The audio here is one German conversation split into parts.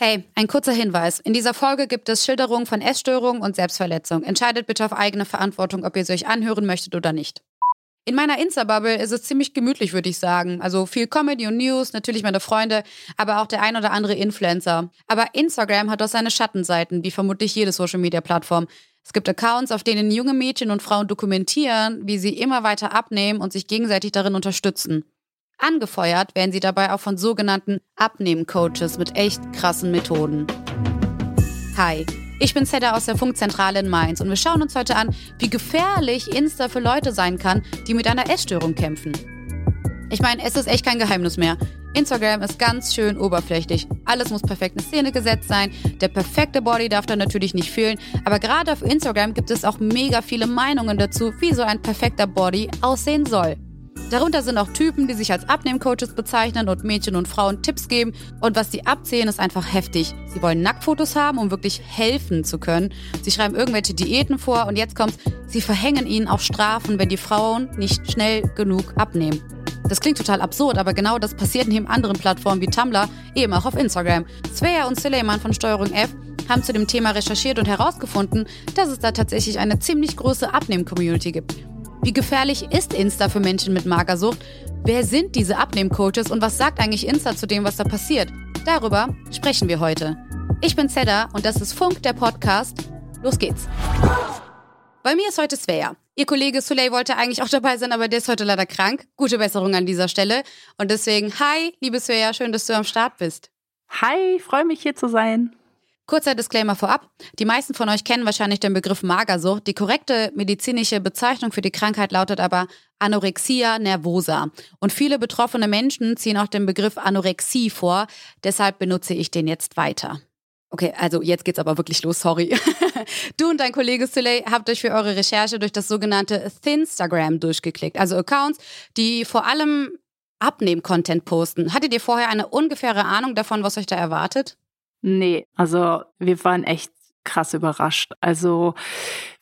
Hey, ein kurzer Hinweis. In dieser Folge gibt es Schilderungen von Essstörungen und Selbstverletzung. Entscheidet bitte auf eigene Verantwortung, ob ihr sie euch anhören möchtet oder nicht. In meiner Insta-Bubble ist es ziemlich gemütlich, würde ich sagen. Also viel Comedy und News, natürlich meine Freunde, aber auch der ein oder andere Influencer. Aber Instagram hat auch seine Schattenseiten, wie vermutlich jede Social-Media-Plattform. Es gibt Accounts, auf denen junge Mädchen und Frauen dokumentieren, wie sie immer weiter abnehmen und sich gegenseitig darin unterstützen. Angefeuert werden sie dabei auch von sogenannten Abnehmen-Coaches mit echt krassen Methoden. Hi, ich bin Zedda aus der Funkzentrale in Mainz und wir schauen uns heute an, wie gefährlich Insta für Leute sein kann, die mit einer Essstörung kämpfen. Ich meine, es ist echt kein Geheimnis mehr. Instagram ist ganz schön oberflächlich. Alles muss perfekt in Szene gesetzt sein. Der perfekte Body darf da natürlich nicht fehlen. Aber gerade auf Instagram gibt es auch mega viele Meinungen dazu, wie so ein perfekter Body aussehen soll. Darunter sind auch Typen, die sich als Abnehmcoaches bezeichnen und Mädchen und Frauen Tipps geben. Und was sie abzählen, ist einfach heftig. Sie wollen Nacktfotos haben, um wirklich helfen zu können. Sie schreiben irgendwelche Diäten vor und jetzt kommt's, sie verhängen ihnen auch Strafen, wenn die Frauen nicht schnell genug abnehmen. Das klingt total absurd, aber genau das passiert neben anderen Plattformen wie Tumblr, eben auch auf Instagram. Svea und Suleiman von Steuerung F haben zu dem Thema recherchiert und herausgefunden, dass es da tatsächlich eine ziemlich große Abnehm-Community gibt. Wie gefährlich ist Insta für Menschen mit Magersucht? Wer sind diese Abnehmcoaches und was sagt eigentlich Insta zu dem, was da passiert? Darüber sprechen wir heute. Ich bin Zedda und das ist Funk, der Podcast. Los geht's. Bei mir ist heute Svea. Ihr Kollege Soleil wollte eigentlich auch dabei sein, aber der ist heute leider krank. Gute Besserung an dieser Stelle. Und deswegen, hi, liebe Svea, schön, dass du am Start bist. Hi, freue mich hier zu sein. Kurzer Disclaimer vorab. Die meisten von euch kennen wahrscheinlich den Begriff Magersucht. Die korrekte medizinische Bezeichnung für die Krankheit lautet aber Anorexia nervosa. Und viele betroffene Menschen ziehen auch den Begriff Anorexie vor. Deshalb benutze ich den jetzt weiter. Okay, also jetzt geht's aber wirklich los, sorry. Du und dein Kollege Soleil habt euch für eure Recherche durch das sogenannte Thinstagram durchgeklickt. Also Accounts, die vor allem Abnehm-Content posten. Hattet ihr vorher eine ungefähre Ahnung davon, was euch da erwartet? Nee, also wir waren echt krass überrascht. Also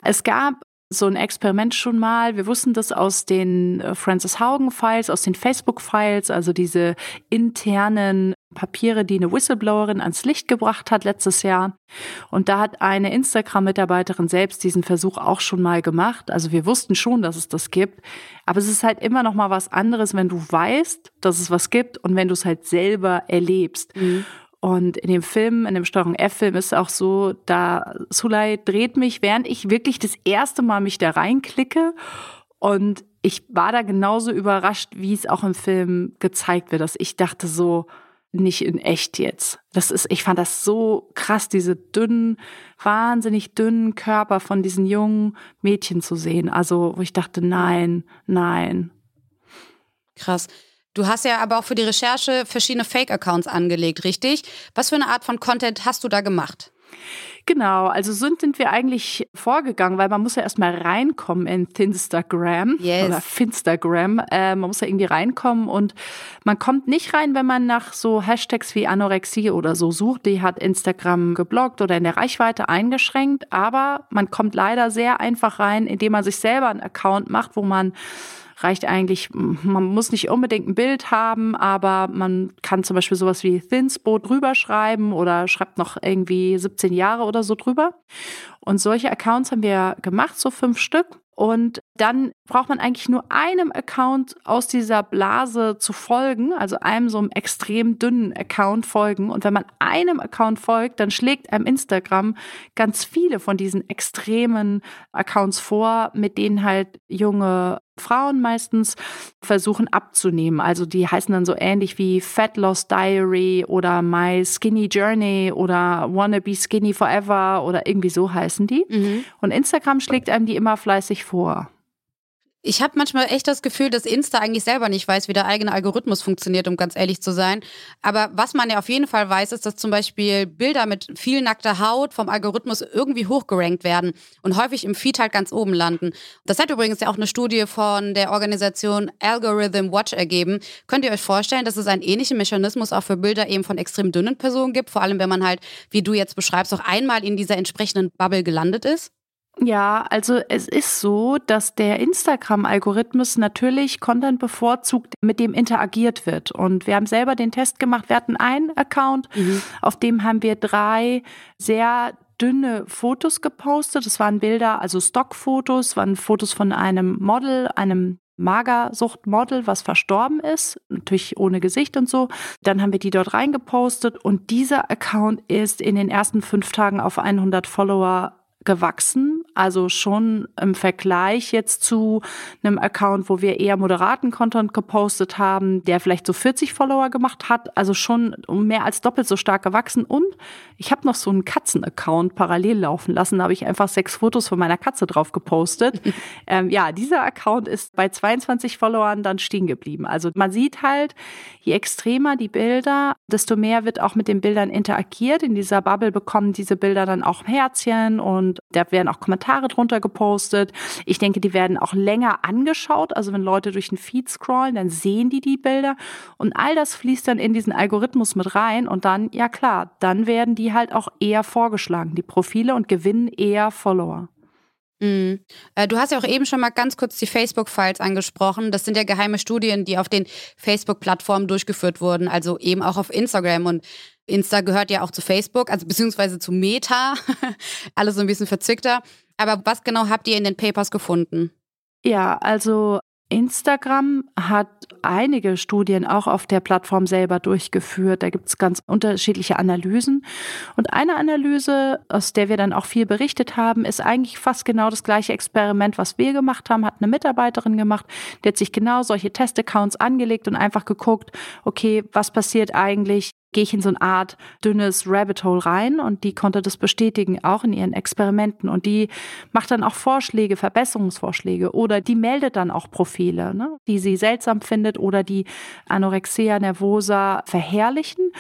es gab so ein Experiment schon mal. Wir wussten das aus den äh, Francis Haugen-Files, aus den Facebook-Files, also diese internen Papiere, die eine Whistleblowerin ans Licht gebracht hat letztes Jahr. Und da hat eine Instagram-Mitarbeiterin selbst diesen Versuch auch schon mal gemacht. Also wir wussten schon, dass es das gibt. Aber es ist halt immer noch mal was anderes, wenn du weißt, dass es was gibt und wenn du es halt selber erlebst. Mhm. Und in dem Film, in dem Steuerung F-Film ist es auch so, da Sulay dreht mich, während ich wirklich das erste Mal mich da reinklicke. Und ich war da genauso überrascht, wie es auch im Film gezeigt wird, dass ich dachte so, nicht in echt jetzt. Das ist, ich fand das so krass, diese dünnen, wahnsinnig dünnen Körper von diesen jungen Mädchen zu sehen. Also, wo ich dachte, nein, nein. Krass. Du hast ja aber auch für die Recherche verschiedene Fake-Accounts angelegt, richtig? Was für eine Art von Content hast du da gemacht? Genau, also sind, sind wir eigentlich vorgegangen, weil man muss ja erstmal reinkommen in Thinstagram yes. oder Finstagram. Äh, man muss ja irgendwie reinkommen und man kommt nicht rein, wenn man nach so Hashtags wie Anorexie oder so sucht. Die hat Instagram geblockt oder in der Reichweite eingeschränkt, aber man kommt leider sehr einfach rein, indem man sich selber einen Account macht, wo man reicht eigentlich, man muss nicht unbedingt ein Bild haben, aber man kann zum Beispiel sowas wie Thinspo drüber schreiben oder schreibt noch irgendwie 17 Jahre oder so drüber. Und solche Accounts haben wir gemacht, so fünf Stück. Und dann braucht man eigentlich nur einem Account aus dieser Blase zu folgen, also einem so einem extrem dünnen Account folgen. Und wenn man einem Account folgt, dann schlägt einem Instagram ganz viele von diesen extremen Accounts vor, mit denen halt junge Frauen meistens versuchen abzunehmen. Also die heißen dann so ähnlich wie Fat Loss Diary oder My Skinny Journey oder Wanna Be Skinny Forever oder irgendwie so heißen die. Mhm. Und Instagram schlägt einem die immer fleißig vor. Ich habe manchmal echt das Gefühl, dass Insta eigentlich selber nicht weiß, wie der eigene Algorithmus funktioniert, um ganz ehrlich zu sein. Aber was man ja auf jeden Fall weiß, ist, dass zum Beispiel Bilder mit viel nackter Haut vom Algorithmus irgendwie hochgerankt werden und häufig im Feed halt ganz oben landen. Das hat übrigens ja auch eine Studie von der Organisation Algorithm Watch ergeben. Könnt ihr euch vorstellen, dass es einen ähnlichen Mechanismus auch für Bilder eben von extrem dünnen Personen gibt? Vor allem, wenn man halt, wie du jetzt beschreibst, auch einmal in dieser entsprechenden Bubble gelandet ist? Ja, also es ist so, dass der Instagram-Algorithmus natürlich Content bevorzugt, mit dem interagiert wird. Und wir haben selber den Test gemacht. Wir hatten einen Account, mhm. auf dem haben wir drei sehr dünne Fotos gepostet. Das waren Bilder, also Stockfotos, waren Fotos von einem Model, einem Magersuchtmodel, was verstorben ist, natürlich ohne Gesicht und so. Dann haben wir die dort reingepostet und dieser Account ist in den ersten fünf Tagen auf 100 Follower gewachsen. Also schon im Vergleich jetzt zu einem Account, wo wir eher moderaten Content gepostet haben, der vielleicht so 40 Follower gemacht hat. Also schon mehr als doppelt so stark gewachsen. Und ich habe noch so einen Katzen-Account parallel laufen lassen. Da habe ich einfach sechs Fotos von meiner Katze drauf gepostet. ähm, ja, dieser Account ist bei 22 Followern dann stehen geblieben. Also man sieht halt, je extremer die Bilder, desto mehr wird auch mit den Bildern interagiert. In dieser Bubble bekommen diese Bilder dann auch Herzchen und da werden auch Kommentare drunter gepostet. Ich denke, die werden auch länger angeschaut. Also wenn Leute durch den Feed scrollen, dann sehen die die Bilder. Und all das fließt dann in diesen Algorithmus mit rein. Und dann, ja klar, dann werden die halt auch eher vorgeschlagen, die Profile, und gewinnen eher Follower. Mhm. Äh, du hast ja auch eben schon mal ganz kurz die Facebook-Files angesprochen. Das sind ja geheime Studien, die auf den Facebook-Plattformen durchgeführt wurden, also eben auch auf Instagram. Und Insta gehört ja auch zu Facebook, also beziehungsweise zu Meta. Alles so ein bisschen verzwickter. Aber was genau habt ihr in den Papers gefunden? Ja, also Instagram hat einige Studien auch auf der Plattform selber durchgeführt. Da gibt es ganz unterschiedliche Analysen. Und eine Analyse, aus der wir dann auch viel berichtet haben, ist eigentlich fast genau das gleiche Experiment, was wir gemacht haben, hat eine Mitarbeiterin gemacht. Die hat sich genau solche Testaccounts angelegt und einfach geguckt, okay, was passiert eigentlich, gehe ich in so eine Art dünnes Rabbit Hole rein und die konnte das bestätigen, auch in ihren Experimenten. Und die macht dann auch Vorschläge, Verbesserungsvorschläge oder die meldet dann auch Profile, ne, die sie seltsam findet oder die Anorexia nervosa verherrlichen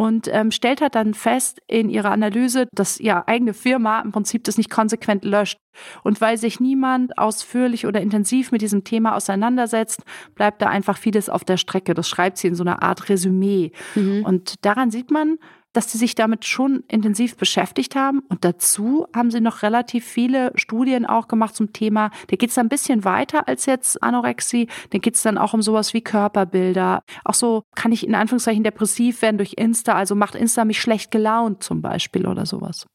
und ähm, stellt halt dann fest in ihrer Analyse, dass ihre eigene Firma im Prinzip das nicht konsequent löscht. Und weil sich niemand ausführlich oder intensiv mit diesem Thema auseinandersetzt, bleibt da einfach vieles auf der Strecke. Das schreibt sie in so einer Art Resümee. Mhm. Und daran sieht man, dass sie sich damit schon intensiv beschäftigt haben. Und dazu haben sie noch relativ viele Studien auch gemacht zum Thema, da geht es ein bisschen weiter als jetzt Anorexie, da geht es dann auch um sowas wie Körperbilder. Auch so kann ich in Anführungszeichen depressiv werden durch Insta, also macht Insta mich schlecht gelaunt zum Beispiel oder sowas.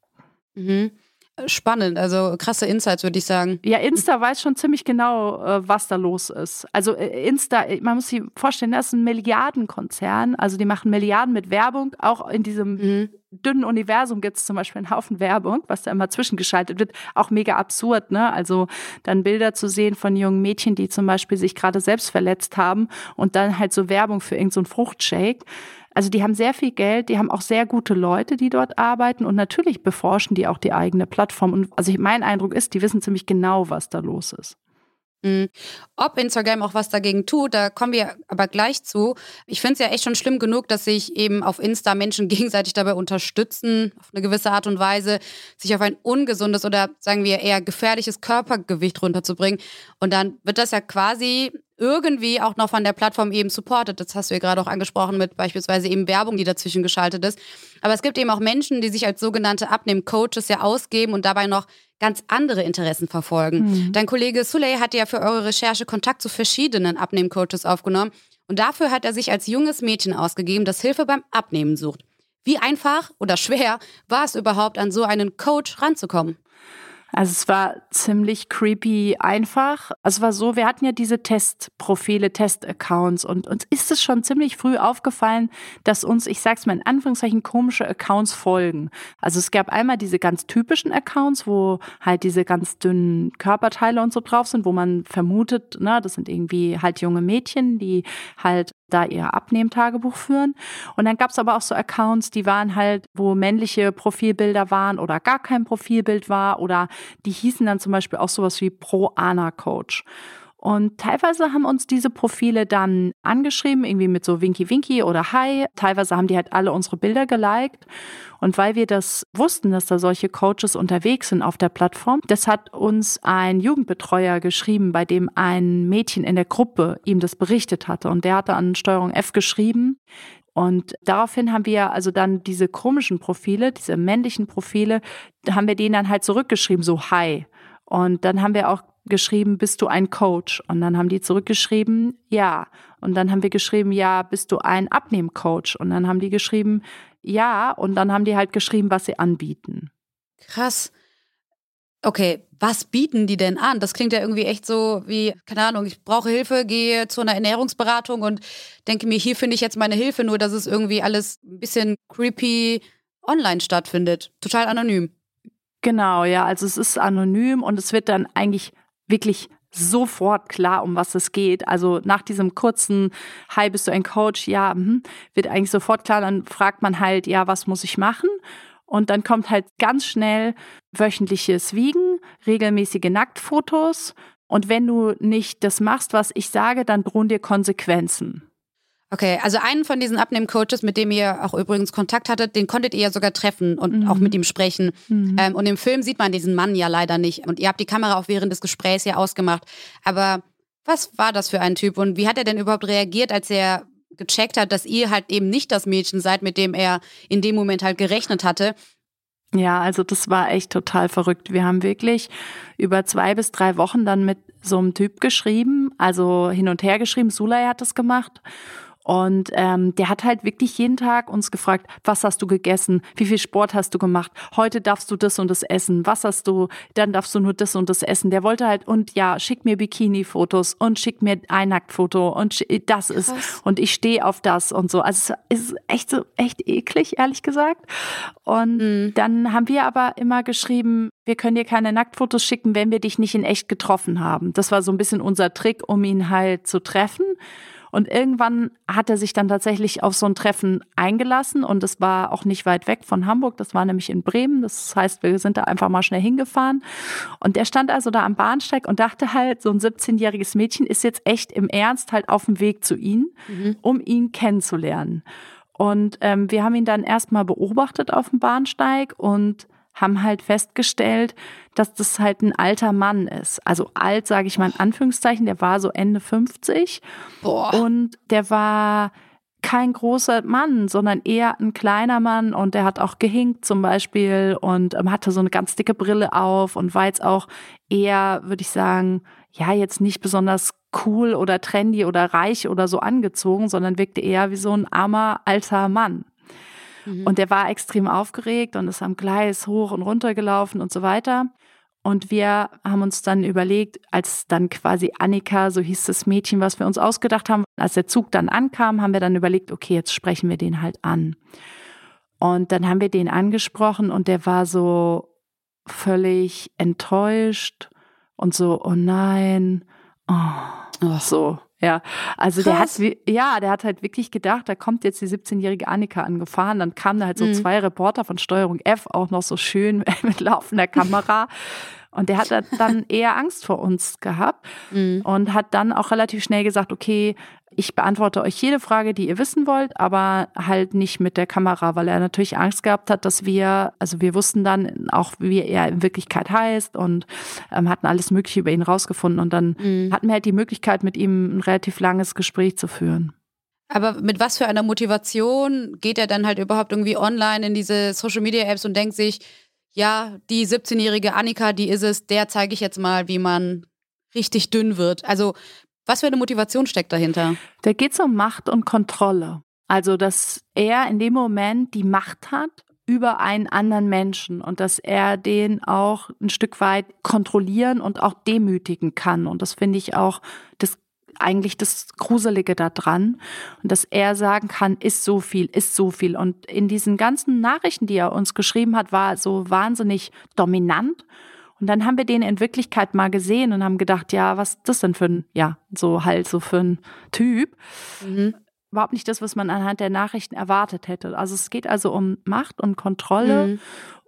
Mhm. Spannend, also krasse Insights, würde ich sagen. Ja, Insta weiß schon ziemlich genau, äh, was da los ist. Also äh, Insta, man muss sich vorstellen, das ist ein Milliardenkonzern, also die machen Milliarden mit Werbung. Auch in diesem mhm. dünnen Universum gibt es zum Beispiel einen Haufen Werbung, was da immer zwischengeschaltet wird. Auch mega absurd, ne? Also dann Bilder zu sehen von jungen Mädchen, die zum Beispiel sich gerade selbst verletzt haben und dann halt so Werbung für irgendeinen so Fruchtshake. Also die haben sehr viel Geld, die haben auch sehr gute Leute, die dort arbeiten und natürlich beforschen die auch die eigene Plattform. Und also mein Eindruck ist, die wissen ziemlich genau, was da los ist. Mhm. Ob Instagram auch was dagegen tut, da kommen wir aber gleich zu. Ich finde es ja echt schon schlimm genug, dass sich eben auf Insta Menschen gegenseitig dabei unterstützen, auf eine gewisse Art und Weise, sich auf ein ungesundes oder sagen wir eher gefährliches Körpergewicht runterzubringen. Und dann wird das ja quasi irgendwie auch noch von der Plattform eben supportet. Das hast du ja gerade auch angesprochen mit beispielsweise eben Werbung, die dazwischen geschaltet ist. Aber es gibt eben auch Menschen, die sich als sogenannte Abnehm-Coaches ja ausgeben und dabei noch ganz andere Interessen verfolgen. Mhm. Dein Kollege Suley hat ja für eure Recherche Kontakt zu verschiedenen Abnehm-Coaches aufgenommen und dafür hat er sich als junges Mädchen ausgegeben, das Hilfe beim Abnehmen sucht. Wie einfach oder schwer war es überhaupt, an so einen Coach ranzukommen? Also es war ziemlich creepy einfach. Also es war so, wir hatten ja diese Testprofile, Testaccounts und uns ist es schon ziemlich früh aufgefallen, dass uns, ich sag's mal in Anführungszeichen, komische Accounts folgen. Also es gab einmal diese ganz typischen Accounts, wo halt diese ganz dünnen Körperteile und so drauf sind, wo man vermutet, ne, das sind irgendwie halt junge Mädchen, die halt da ihr Abnehmtagebuch führen. Und dann gab es aber auch so Accounts, die waren halt, wo männliche Profilbilder waren oder gar kein Profilbild war oder die hießen dann zum Beispiel auch sowas wie Pro-Ana-Coach. Und teilweise haben uns diese Profile dann angeschrieben, irgendwie mit so Winky Winky oder Hi. Teilweise haben die halt alle unsere Bilder geliked. Und weil wir das wussten, dass da solche Coaches unterwegs sind auf der Plattform, das hat uns ein Jugendbetreuer geschrieben, bei dem ein Mädchen in der Gruppe ihm das berichtet hatte. Und der hatte an Steuerung F geschrieben, und daraufhin haben wir also dann diese komischen Profile, diese männlichen Profile, haben wir denen dann halt zurückgeschrieben, so Hi. Und dann haben wir auch geschrieben, bist du ein Coach? Und dann haben die zurückgeschrieben, ja. Und dann haben wir geschrieben, ja, bist du ein Abnehmcoach? Und dann haben die geschrieben, ja. Und dann haben die halt geschrieben, was sie anbieten. Krass. Okay, was bieten die denn an? Das klingt ja irgendwie echt so wie, keine Ahnung, ich brauche Hilfe, gehe zu einer Ernährungsberatung und denke mir, hier finde ich jetzt meine Hilfe, nur dass es irgendwie alles ein bisschen creepy online stattfindet. Total anonym. Genau, ja, also es ist anonym und es wird dann eigentlich wirklich sofort klar, um was es geht. Also nach diesem kurzen Hi, bist du ein Coach? Ja, mh, wird eigentlich sofort klar. Dann fragt man halt, ja, was muss ich machen? Und dann kommt halt ganz schnell wöchentliches Wiegen, regelmäßige Nacktfotos. Und wenn du nicht das machst, was ich sage, dann drohen dir Konsequenzen. Okay, also einen von diesen Abnehmcoaches, mit dem ihr auch übrigens Kontakt hattet, den konntet ihr ja sogar treffen und mhm. auch mit ihm sprechen. Mhm. Ähm, und im Film sieht man diesen Mann ja leider nicht. Und ihr habt die Kamera auch während des Gesprächs ja ausgemacht. Aber was war das für ein Typ und wie hat er denn überhaupt reagiert, als er gecheckt hat, dass ihr halt eben nicht das Mädchen seid, mit dem er in dem Moment halt gerechnet hatte? Ja, also das war echt total verrückt. Wir haben wirklich über zwei bis drei Wochen dann mit so einem Typ geschrieben, also hin und her geschrieben. Sulay hat das gemacht. Und ähm, der hat halt wirklich jeden Tag uns gefragt, was hast du gegessen, wie viel Sport hast du gemacht, heute darfst du das und das essen, was hast du, dann darfst du nur das und das essen. Der wollte halt, und ja, schick mir Bikini-Fotos und schick mir ein Nacktfoto und das ist, Krass. und ich stehe auf das und so. Also es ist echt so, echt eklig, ehrlich gesagt. Und mhm. dann haben wir aber immer geschrieben, wir können dir keine Nacktfotos schicken, wenn wir dich nicht in echt getroffen haben. Das war so ein bisschen unser Trick, um ihn halt zu treffen. Und irgendwann hat er sich dann tatsächlich auf so ein Treffen eingelassen und es war auch nicht weit weg von Hamburg, das war nämlich in Bremen. Das heißt, wir sind da einfach mal schnell hingefahren. Und der stand also da am Bahnsteig und dachte halt, so ein 17-jähriges Mädchen ist jetzt echt im Ernst halt auf dem Weg zu ihm, mhm. um ihn kennenzulernen. Und ähm, wir haben ihn dann erstmal beobachtet auf dem Bahnsteig und haben halt festgestellt, dass das halt ein alter Mann ist. Also alt, sage ich mal in Anführungszeichen, der war so Ende 50 Boah. und der war kein großer Mann, sondern eher ein kleiner Mann und der hat auch gehinkt zum Beispiel und ähm, hatte so eine ganz dicke Brille auf und war jetzt auch eher, würde ich sagen, ja, jetzt nicht besonders cool oder trendy oder reich oder so angezogen, sondern wirkte eher wie so ein armer alter Mann. Mhm. Und der war extrem aufgeregt und ist am Gleis hoch und runter gelaufen und so weiter. Und wir haben uns dann überlegt, als dann quasi Annika, so hieß das Mädchen, was wir uns ausgedacht haben, als der Zug dann ankam, haben wir dann überlegt, okay, jetzt sprechen wir den halt an. Und dann haben wir den angesprochen und der war so völlig enttäuscht und so, oh nein, oh, so. Ja, also Krass. der hat, ja, der hat halt wirklich gedacht, da kommt jetzt die 17-jährige Annika angefahren. Dann kamen da halt so mhm. zwei Reporter von Steuerung F, auch noch so schön mit laufender Kamera. Und der hat dann eher Angst vor uns gehabt mhm. und hat dann auch relativ schnell gesagt, okay, ich beantworte euch jede Frage, die ihr wissen wollt, aber halt nicht mit der Kamera, weil er natürlich Angst gehabt hat, dass wir, also wir wussten dann auch, wie er in Wirklichkeit heißt und ähm, hatten alles Mögliche über ihn rausgefunden und dann mhm. hatten wir halt die Möglichkeit, mit ihm ein relativ langes Gespräch zu führen. Aber mit was für einer Motivation geht er dann halt überhaupt irgendwie online in diese Social Media Apps und denkt sich, ja, die 17-jährige Annika, die ist es, der zeige ich jetzt mal, wie man richtig dünn wird. Also, was für eine Motivation steckt dahinter? Da geht es um Macht und Kontrolle. Also, dass er in dem Moment die Macht hat über einen anderen Menschen und dass er den auch ein Stück weit kontrollieren und auch demütigen kann. Und das finde ich auch das eigentlich das Gruselige daran. Und dass er sagen kann, ist so viel, ist so viel. Und in diesen ganzen Nachrichten, die er uns geschrieben hat, war so wahnsinnig dominant. Und dann haben wir den in Wirklichkeit mal gesehen und haben gedacht, ja, was ist das denn für ein, ja, so halt so für ein Typ. Mhm. Überhaupt nicht das, was man anhand der Nachrichten erwartet hätte. Also es geht also um Macht und Kontrolle. Mhm.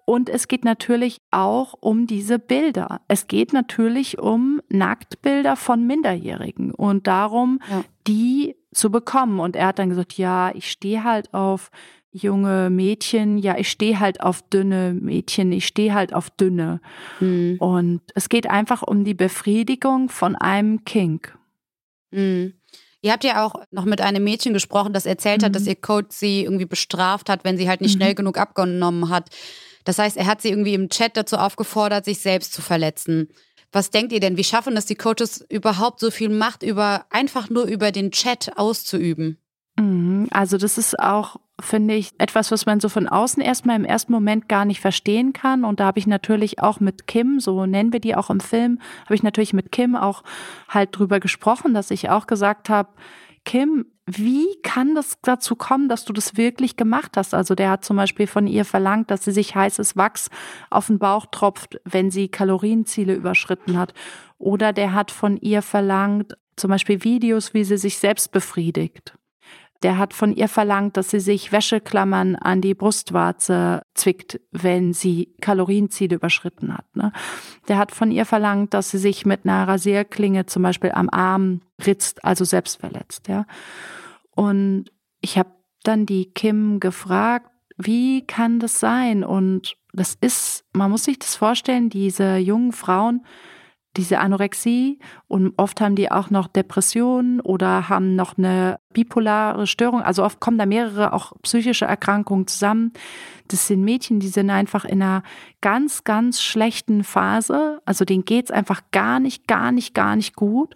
Und es geht natürlich auch um diese Bilder. Es geht natürlich um Nacktbilder von Minderjährigen und darum, ja. die zu bekommen. Und er hat dann gesagt, ja, ich stehe halt auf junge Mädchen, ja, ich stehe halt auf dünne Mädchen, ich stehe halt auf dünne. Mhm. Und es geht einfach um die Befriedigung von einem Kink. Mhm. Ihr habt ja auch noch mit einem Mädchen gesprochen, das erzählt mhm. hat, dass mhm. ihr Coach sie irgendwie bestraft hat, wenn sie halt nicht mhm. schnell genug abgenommen hat. Das heißt, er hat sie irgendwie im Chat dazu aufgefordert, sich selbst zu verletzen. Was denkt ihr denn? Wie schaffen es die Coaches überhaupt so viel Macht über einfach nur über den Chat auszuüben? Mhm. Also das ist auch, finde ich, etwas, was man so von außen erstmal im ersten Moment gar nicht verstehen kann. Und da habe ich natürlich auch mit Kim, so nennen wir die auch im Film, habe ich natürlich mit Kim auch halt drüber gesprochen, dass ich auch gesagt habe, Kim, wie kann das dazu kommen, dass du das wirklich gemacht hast? Also der hat zum Beispiel von ihr verlangt, dass sie sich heißes Wachs auf den Bauch tropft, wenn sie Kalorienziele überschritten hat. Oder der hat von ihr verlangt, zum Beispiel Videos, wie sie sich selbst befriedigt. Der hat von ihr verlangt, dass sie sich Wäscheklammern an die Brustwarze zwickt, wenn sie Kalorienziele überschritten hat. Ne? Der hat von ihr verlangt, dass sie sich mit einer Rasierklinge zum Beispiel am Arm ritzt, also selbst verletzt. Ja? Und ich habe dann die Kim gefragt, wie kann das sein? Und das ist, man muss sich das vorstellen, diese jungen Frauen, diese Anorexie und oft haben die auch noch Depressionen oder haben noch eine bipolare Störung. Also oft kommen da mehrere auch psychische Erkrankungen zusammen. Das sind Mädchen, die sind einfach in einer ganz, ganz schlechten Phase. Also denen geht's einfach gar nicht, gar nicht, gar nicht gut.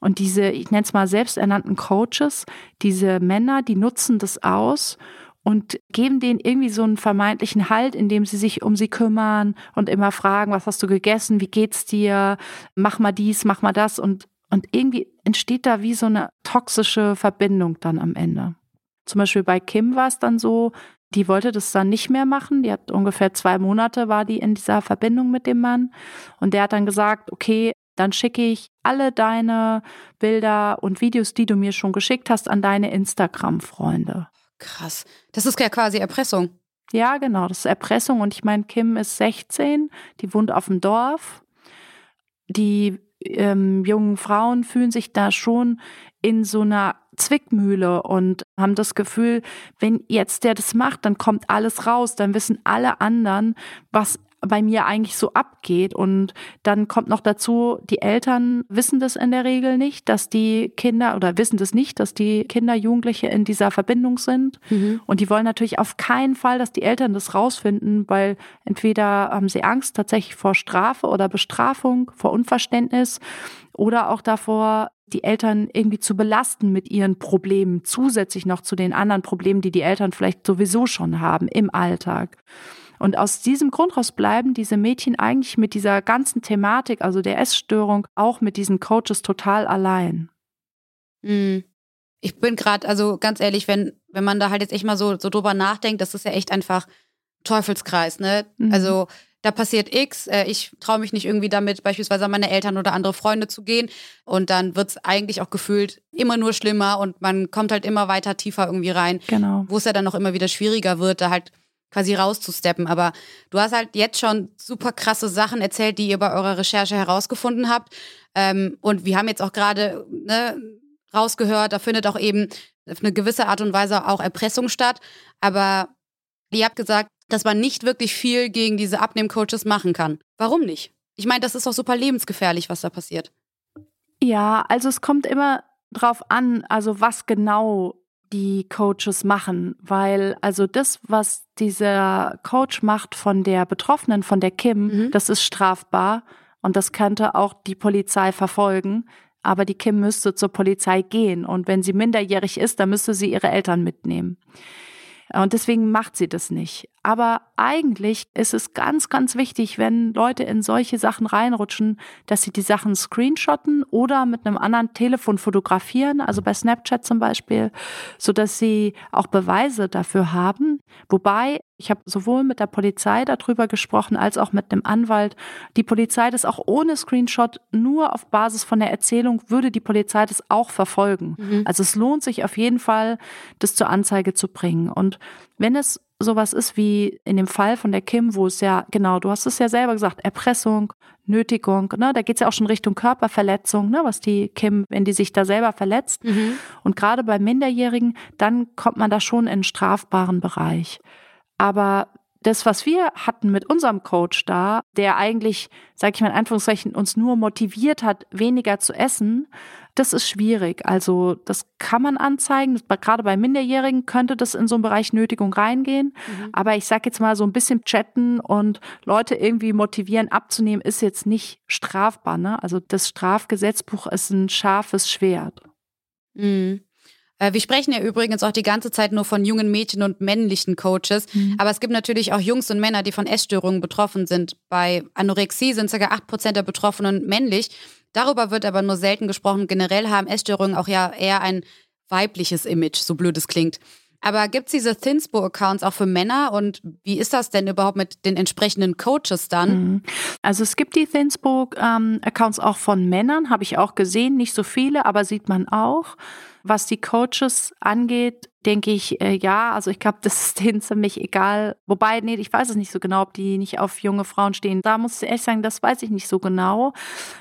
Und diese, ich nenne es mal selbsternannten Coaches, diese Männer, die nutzen das aus und geben denen irgendwie so einen vermeintlichen Halt, indem sie sich um sie kümmern und immer fragen, was hast du gegessen, wie geht's dir, mach mal dies, mach mal das und und irgendwie entsteht da wie so eine toxische Verbindung dann am Ende. Zum Beispiel bei Kim war es dann so, die wollte das dann nicht mehr machen. Die hat ungefähr zwei Monate war die in dieser Verbindung mit dem Mann. Und der hat dann gesagt, okay, dann schicke ich alle deine Bilder und Videos, die du mir schon geschickt hast, an deine Instagram-Freunde. Krass. Das ist ja quasi Erpressung. Ja, genau, das ist Erpressung. Und ich meine, Kim ist 16, die wohnt auf dem Dorf. Die ähm, jungen Frauen fühlen sich da schon in so einer Zwickmühle und haben das Gefühl, wenn jetzt der das macht, dann kommt alles raus, dann wissen alle anderen, was bei mir eigentlich so abgeht. Und dann kommt noch dazu, die Eltern wissen das in der Regel nicht, dass die Kinder oder wissen das nicht, dass die Kinder, Jugendliche in dieser Verbindung sind. Mhm. Und die wollen natürlich auf keinen Fall, dass die Eltern das rausfinden, weil entweder haben sie Angst tatsächlich vor Strafe oder Bestrafung, vor Unverständnis oder auch davor, die Eltern irgendwie zu belasten mit ihren Problemen, zusätzlich noch zu den anderen Problemen, die die Eltern vielleicht sowieso schon haben im Alltag. Und aus diesem Grund raus bleiben diese Mädchen eigentlich mit dieser ganzen Thematik, also der Essstörung, auch mit diesen Coaches total allein. Mhm. Ich bin gerade, also ganz ehrlich, wenn, wenn man da halt jetzt echt mal so, so drüber nachdenkt, das ist ja echt einfach Teufelskreis, ne? Mhm. Also da passiert X, äh, ich traue mich nicht irgendwie damit, beispielsweise an meine Eltern oder andere Freunde zu gehen. Und dann wird es eigentlich auch gefühlt immer nur schlimmer und man kommt halt immer weiter tiefer irgendwie rein. Genau. Wo es ja dann auch immer wieder schwieriger wird, da halt quasi rauszusteppen. Aber du hast halt jetzt schon super krasse Sachen erzählt, die ihr bei eurer Recherche herausgefunden habt. Ähm, und wir haben jetzt auch gerade ne, rausgehört, da findet auch eben auf eine gewisse Art und Weise auch Erpressung statt. Aber ihr habt gesagt, dass man nicht wirklich viel gegen diese Abnehmcoaches machen kann. Warum nicht? Ich meine, das ist doch super lebensgefährlich, was da passiert. Ja, also es kommt immer drauf an, also was genau die Coaches machen, weil also das, was dieser Coach macht von der Betroffenen, von der Kim, mhm. das ist strafbar und das könnte auch die Polizei verfolgen. Aber die Kim müsste zur Polizei gehen und wenn sie minderjährig ist, dann müsste sie ihre Eltern mitnehmen. Und deswegen macht sie das nicht. Aber eigentlich ist es ganz, ganz wichtig, wenn Leute in solche Sachen reinrutschen, dass sie die Sachen screenshotten oder mit einem anderen Telefon fotografieren, also bei Snapchat zum Beispiel, so dass sie auch Beweise dafür haben. Wobei ich habe sowohl mit der Polizei darüber gesprochen als auch mit einem Anwalt. Die Polizei das auch ohne Screenshot, nur auf Basis von der Erzählung, würde die Polizei das auch verfolgen. Mhm. Also es lohnt sich auf jeden Fall, das zur Anzeige zu bringen. Und wenn es sowas ist wie in dem Fall von der Kim, wo es ja, genau, du hast es ja selber gesagt, Erpressung, Nötigung, ne, da geht es ja auch schon Richtung Körperverletzung, ne, was die Kim, wenn die sich da selber verletzt. Mhm. Und gerade bei Minderjährigen, dann kommt man da schon in einen strafbaren Bereich. Aber das, was wir hatten mit unserem Coach da, der eigentlich, sag ich mal in Anführungszeichen, uns nur motiviert hat, weniger zu essen, Das ist schwierig. Also das kann man anzeigen. Gerade bei Minderjährigen könnte das in so einen Bereich Nötigung reingehen. Mhm. Aber ich sage jetzt mal so ein bisschen chatten und Leute irgendwie motivieren abzunehmen, ist jetzt nicht strafbar. Ne? Also das Strafgesetzbuch ist ein scharfes Schwert. Mhm. Äh, wir sprechen ja übrigens auch die ganze Zeit nur von jungen Mädchen und männlichen Coaches. Mhm. Aber es gibt natürlich auch Jungs und Männer, die von Essstörungen betroffen sind. Bei Anorexie sind ca. 8% der Betroffenen männlich. Darüber wird aber nur selten gesprochen. Generell haben Essstörungen auch ja eher ein weibliches Image, so blöd es klingt. Aber gibt es diese Thinspo-Accounts auch für Männer und wie ist das denn überhaupt mit den entsprechenden Coaches dann? Mhm. Also es gibt die Thinspo-Accounts auch von Männern, habe ich auch gesehen, nicht so viele, aber sieht man auch. Was die Coaches angeht, denke ich, äh, ja, also ich glaube, das ist denen ziemlich egal. Wobei, nee, ich weiß es nicht so genau, ob die nicht auf junge Frauen stehen. Da muss ich ehrlich sagen, das weiß ich nicht so genau,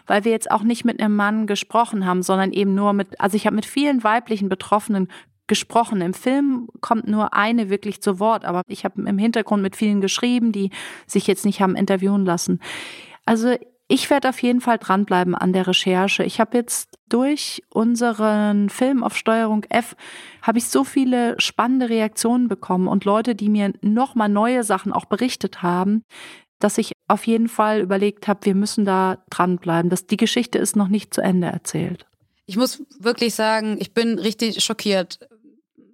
weil wir jetzt auch nicht mit einem Mann gesprochen haben, sondern eben nur mit, also ich habe mit vielen weiblichen Betroffenen gesprochen. Im Film kommt nur eine wirklich zu Wort, aber ich habe im Hintergrund mit vielen geschrieben, die sich jetzt nicht haben interviewen lassen. Also ich werde auf jeden Fall dranbleiben an der Recherche. Ich habe jetzt durch unseren Film auf Steuerung F habe ich so viele spannende Reaktionen bekommen und Leute, die mir nochmal neue Sachen auch berichtet haben, dass ich auf jeden Fall überlegt habe, wir müssen da dranbleiben. Dass die Geschichte ist noch nicht zu Ende erzählt. Ich muss wirklich sagen, ich bin richtig schockiert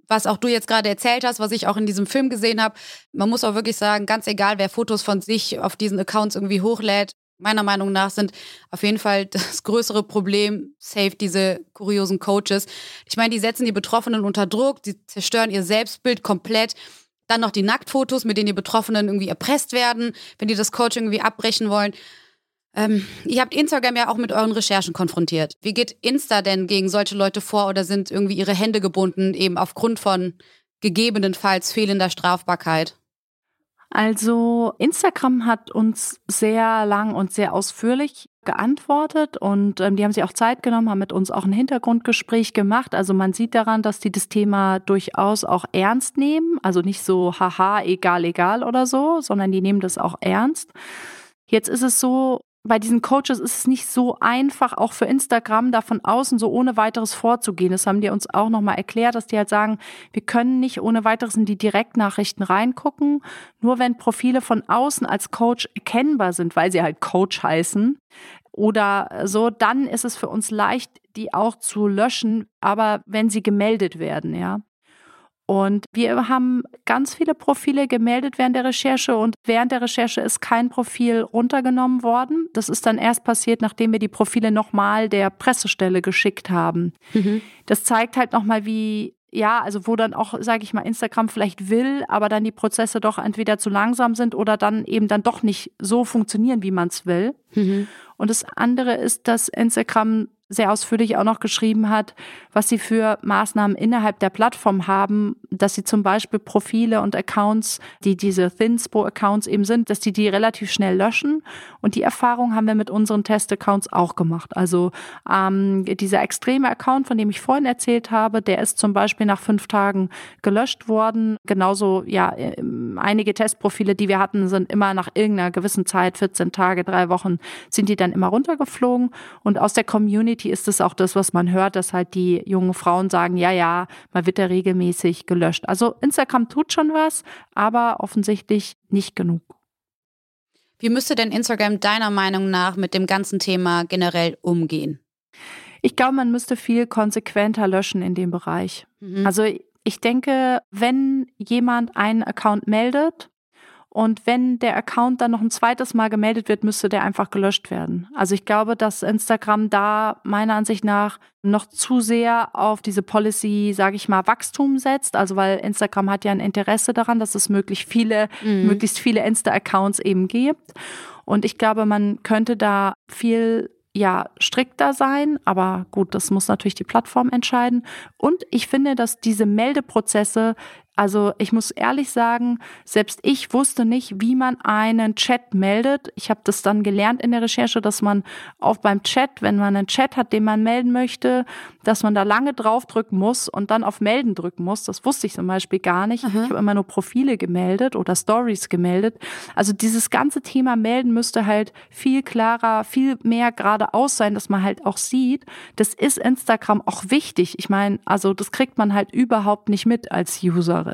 was auch du jetzt gerade erzählt hast, was ich auch in diesem Film gesehen habe. Man muss auch wirklich sagen, ganz egal, wer Fotos von sich auf diesen Accounts irgendwie hochlädt, meiner Meinung nach sind auf jeden Fall das größere Problem safe diese kuriosen Coaches. Ich meine, die setzen die Betroffenen unter Druck, die zerstören ihr Selbstbild komplett. Dann noch die Nacktfotos, mit denen die Betroffenen irgendwie erpresst werden, wenn die das Coaching irgendwie abbrechen wollen. Ähm, ihr habt Instagram ja auch mit euren Recherchen konfrontiert. Wie geht Insta denn gegen solche Leute vor oder sind irgendwie ihre Hände gebunden, eben aufgrund von gegebenenfalls fehlender Strafbarkeit? Also Instagram hat uns sehr lang und sehr ausführlich geantwortet und ähm, die haben sich auch Zeit genommen, haben mit uns auch ein Hintergrundgespräch gemacht. Also man sieht daran, dass die das Thema durchaus auch ernst nehmen. Also nicht so, haha, egal, egal oder so, sondern die nehmen das auch ernst. Jetzt ist es so, bei diesen Coaches ist es nicht so einfach, auch für Instagram da von außen so ohne weiteres vorzugehen. Das haben die uns auch nochmal erklärt, dass die halt sagen, wir können nicht ohne weiteres in die Direktnachrichten reingucken. Nur wenn Profile von außen als Coach erkennbar sind, weil sie halt Coach heißen oder so, dann ist es für uns leicht, die auch zu löschen, aber wenn sie gemeldet werden, ja. Und wir haben ganz viele Profile gemeldet während der Recherche und während der Recherche ist kein Profil runtergenommen worden. Das ist dann erst passiert, nachdem wir die Profile nochmal der Pressestelle geschickt haben. Mhm. Das zeigt halt nochmal, wie ja, also wo dann auch, sage ich mal, Instagram vielleicht will, aber dann die Prozesse doch entweder zu langsam sind oder dann eben dann doch nicht so funktionieren, wie man es will. Mhm. Und das andere ist, dass Instagram sehr ausführlich auch noch geschrieben hat, was sie für Maßnahmen innerhalb der Plattform haben, dass sie zum Beispiel Profile und Accounts, die diese Thinspo-Accounts eben sind, dass die die relativ schnell löschen. Und die Erfahrung haben wir mit unseren Test-Accounts auch gemacht. Also ähm, dieser extreme Account, von dem ich vorhin erzählt habe, der ist zum Beispiel nach fünf Tagen gelöscht worden. Genauso, ja, einige Testprofile, die wir hatten, sind immer nach irgendeiner gewissen Zeit, 14 Tage, drei Wochen, sind die dann immer runtergeflogen. Und aus der Community ist es auch das, was man hört, dass halt die jungen Frauen sagen, ja, ja, man wird ja regelmäßig gelöscht. Also Instagram tut schon was, aber offensichtlich nicht genug. Wie müsste denn Instagram deiner Meinung nach mit dem ganzen Thema generell umgehen? Ich glaube, man müsste viel konsequenter löschen in dem Bereich. Mhm. Also ich denke, wenn jemand einen Account meldet und wenn der Account dann noch ein zweites Mal gemeldet wird, müsste der einfach gelöscht werden. Also ich glaube, dass Instagram da meiner Ansicht nach noch zu sehr auf diese Policy, sage ich mal, Wachstum setzt. Also weil Instagram hat ja ein Interesse daran, dass es möglichst viele, mhm. möglichst viele Insta-Accounts eben gibt. Und ich glaube, man könnte da viel ja strikter sein, aber gut, das muss natürlich die Plattform entscheiden. Und ich finde, dass diese Meldeprozesse Also ich muss ehrlich sagen, selbst ich wusste nicht, wie man einen Chat meldet. Ich habe das dann gelernt in der Recherche, dass man auch beim Chat, wenn man einen Chat hat, den man melden möchte, dass man da lange draufdrücken muss und dann auf Melden drücken muss. Das wusste ich zum Beispiel gar nicht. Mhm. Ich habe immer nur Profile gemeldet oder Stories gemeldet. Also dieses ganze Thema Melden müsste halt viel klarer, viel mehr geradeaus sein, dass man halt auch sieht, das ist Instagram auch wichtig. Ich meine, also das kriegt man halt überhaupt nicht mit als Userin.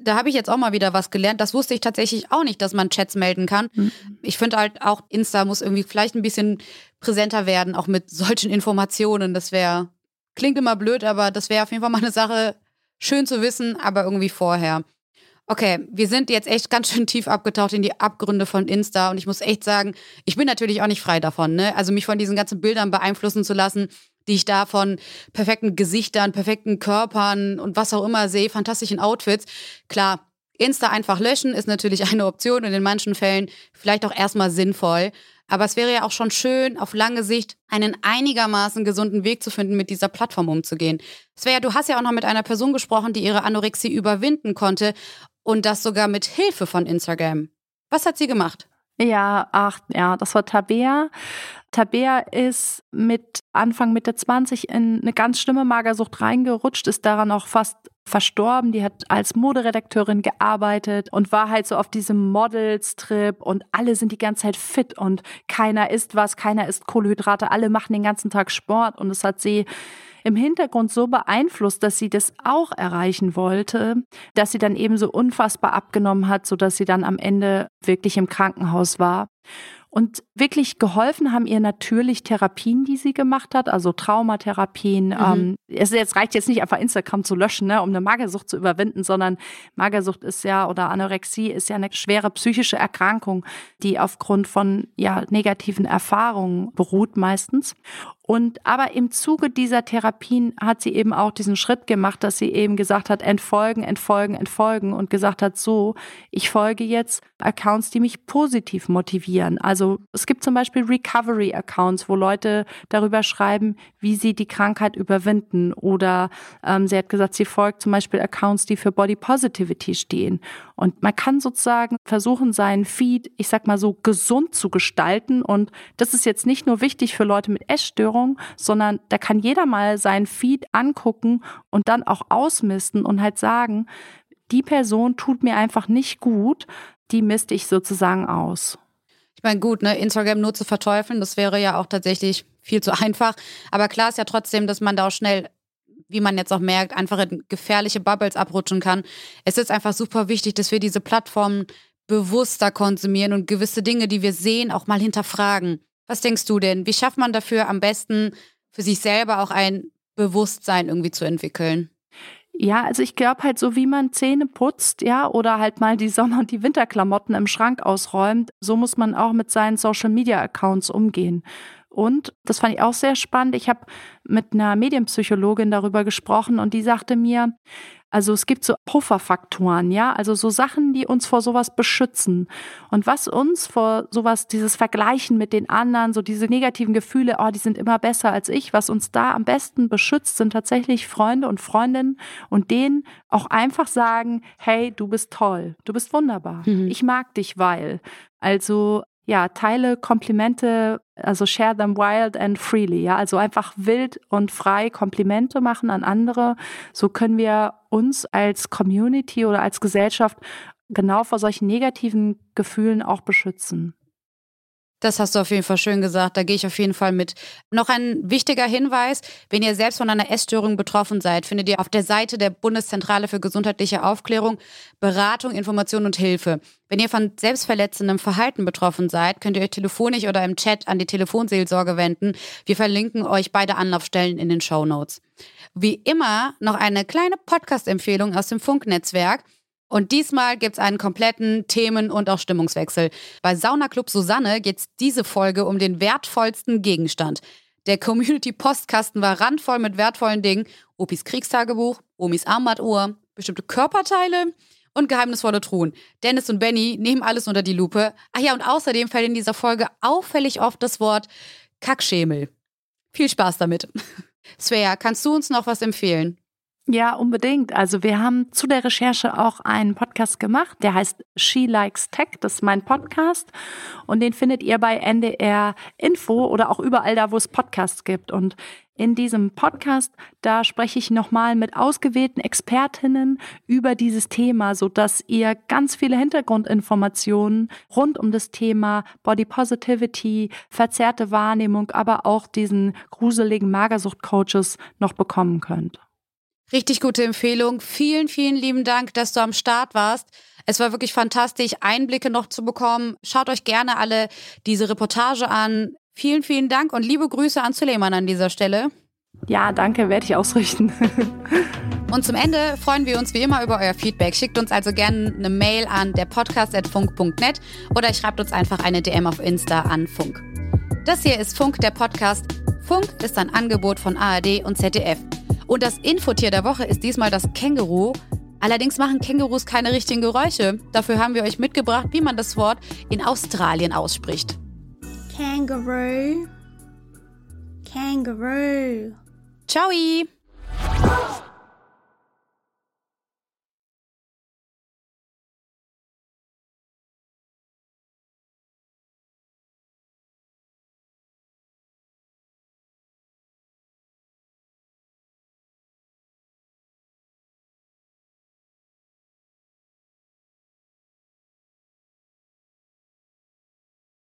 Da habe ich jetzt auch mal wieder was gelernt. Das wusste ich tatsächlich auch nicht, dass man Chats melden kann. Mhm. Ich finde halt auch, Insta muss irgendwie vielleicht ein bisschen präsenter werden, auch mit solchen Informationen. Das wäre, klingt immer blöd, aber das wäre auf jeden Fall mal eine Sache, schön zu wissen, aber irgendwie vorher. Okay, wir sind jetzt echt ganz schön tief abgetaucht in die Abgründe von Insta und ich muss echt sagen, ich bin natürlich auch nicht frei davon, ne? Also mich von diesen ganzen Bildern beeinflussen zu lassen, die ich da von perfekten Gesichtern, perfekten Körpern und was auch immer sehe, fantastischen Outfits. Klar, Insta einfach löschen ist natürlich eine Option und in manchen Fällen vielleicht auch erstmal sinnvoll. Aber es wäre ja auch schon schön, auf lange Sicht einen einigermaßen gesunden Weg zu finden, mit dieser Plattform umzugehen. Svea, du hast ja auch noch mit einer Person gesprochen, die ihre Anorexie überwinden konnte und das sogar mit Hilfe von Instagram. Was hat sie gemacht? Ja, ach, ja, das war Tabea. Tabea ist mit Anfang Mitte 20 in eine ganz schlimme Magersucht reingerutscht, ist daran auch fast verstorben. Die hat als Moderedakteurin gearbeitet und war halt so auf diesem Models-Trip und alle sind die ganze Zeit fit und keiner isst was, keiner isst Kohlenhydrate, alle machen den ganzen Tag Sport und es hat sie im Hintergrund so beeinflusst, dass sie das auch erreichen wollte, dass sie dann eben so unfassbar abgenommen hat, sodass sie dann am Ende wirklich im Krankenhaus war. Und wirklich geholfen haben ihr natürlich Therapien, die sie gemacht hat, also Traumatherapien. Mhm. Ähm, es jetzt reicht jetzt nicht einfach Instagram zu löschen, ne, um eine Magersucht zu überwinden, sondern Magersucht ist ja oder Anorexie ist ja eine schwere psychische Erkrankung, die aufgrund von ja negativen Erfahrungen beruht meistens. Und aber im Zuge dieser Therapien hat sie eben auch diesen Schritt gemacht, dass sie eben gesagt hat, entfolgen, entfolgen, entfolgen und gesagt hat, so, ich folge jetzt Accounts, die mich positiv motivieren. Also es gibt zum Beispiel Recovery-Accounts, wo Leute darüber schreiben, wie sie die Krankheit überwinden. Oder ähm, sie hat gesagt, sie folgt zum Beispiel Accounts, die für Body Positivity stehen. Und man kann sozusagen versuchen, seinen Feed, ich sag mal so, gesund zu gestalten. Und das ist jetzt nicht nur wichtig für Leute mit Essstörung, sondern da kann jeder mal seinen Feed angucken und dann auch ausmisten und halt sagen, die Person tut mir einfach nicht gut, die misste ich sozusagen aus. Ich meine, gut, ne, Instagram nur zu verteufeln, das wäre ja auch tatsächlich viel zu einfach. Aber klar ist ja trotzdem, dass man da auch schnell wie man jetzt auch merkt, einfach in gefährliche Bubbles abrutschen kann. Es ist einfach super wichtig, dass wir diese Plattformen bewusster konsumieren und gewisse Dinge, die wir sehen, auch mal hinterfragen. Was denkst du denn? Wie schafft man dafür am besten für sich selber auch ein Bewusstsein irgendwie zu entwickeln? Ja, also ich glaube halt so, wie man Zähne putzt, ja, oder halt mal die Sommer- und die Winterklamotten im Schrank ausräumt, so muss man auch mit seinen Social-Media-Accounts umgehen. Und das fand ich auch sehr spannend. Ich habe mit einer Medienpsychologin darüber gesprochen und die sagte mir, also es gibt so Pufferfaktoren, ja, also so Sachen, die uns vor sowas beschützen. Und was uns vor sowas, dieses Vergleichen mit den anderen, so diese negativen Gefühle, oh, die sind immer besser als ich, was uns da am besten beschützt, sind tatsächlich Freunde und Freundinnen und denen auch einfach sagen, hey, du bist toll, du bist wunderbar, mhm. ich mag dich, weil. Also ja, teile Komplimente, also share them wild and freely, ja, also einfach wild und frei Komplimente machen an andere. So können wir uns als Community oder als Gesellschaft genau vor solchen negativen Gefühlen auch beschützen. Das hast du auf jeden Fall schön gesagt. Da gehe ich auf jeden Fall mit. Noch ein wichtiger Hinweis. Wenn ihr selbst von einer Essstörung betroffen seid, findet ihr auf der Seite der Bundeszentrale für gesundheitliche Aufklärung Beratung, Information und Hilfe. Wenn ihr von selbstverletzendem Verhalten betroffen seid, könnt ihr euch telefonisch oder im Chat an die Telefonseelsorge wenden. Wir verlinken euch beide Anlaufstellen in den Show Notes. Wie immer noch eine kleine Podcast-Empfehlung aus dem Funknetzwerk. Und diesmal gibt es einen kompletten Themen- und auch Stimmungswechsel. Bei Sauna Club Susanne geht es diese Folge um den wertvollsten Gegenstand. Der Community-Postkasten war randvoll mit wertvollen Dingen. Opis Kriegstagebuch, Omis Armbanduhr, bestimmte Körperteile und geheimnisvolle Truhen. Dennis und Benny nehmen alles unter die Lupe. Ach ja, und außerdem fällt in dieser Folge auffällig oft das Wort Kackschemel. Viel Spaß damit. Svea, kannst du uns noch was empfehlen? Ja, unbedingt. Also wir haben zu der Recherche auch einen Podcast gemacht, der heißt She Likes Tech. Das ist mein Podcast und den findet ihr bei NDR Info oder auch überall da, wo es Podcasts gibt. Und in diesem Podcast, da spreche ich nochmal mit ausgewählten Expertinnen über dieses Thema, so dass ihr ganz viele Hintergrundinformationen rund um das Thema Body Positivity, verzerrte Wahrnehmung, aber auch diesen gruseligen Magersucht-Coaches noch bekommen könnt. Richtig gute Empfehlung. Vielen, vielen lieben Dank, dass du am Start warst. Es war wirklich fantastisch, Einblicke noch zu bekommen. Schaut euch gerne alle diese Reportage an. Vielen, vielen Dank und liebe Grüße an Suleiman an dieser Stelle. Ja, danke, werde ich ausrichten. und zum Ende freuen wir uns wie immer über euer Feedback. Schickt uns also gerne eine Mail an derpodcast.funk.net oder schreibt uns einfach eine DM auf Insta an Funk. Das hier ist Funk, der Podcast. Funk ist ein Angebot von ARD und ZDF. Und das Infotier der Woche ist diesmal das Känguru. Allerdings machen Kängurus keine richtigen Geräusche. Dafür haben wir euch mitgebracht, wie man das Wort in Australien ausspricht. Kangaroo. Kangaroo. Ciao.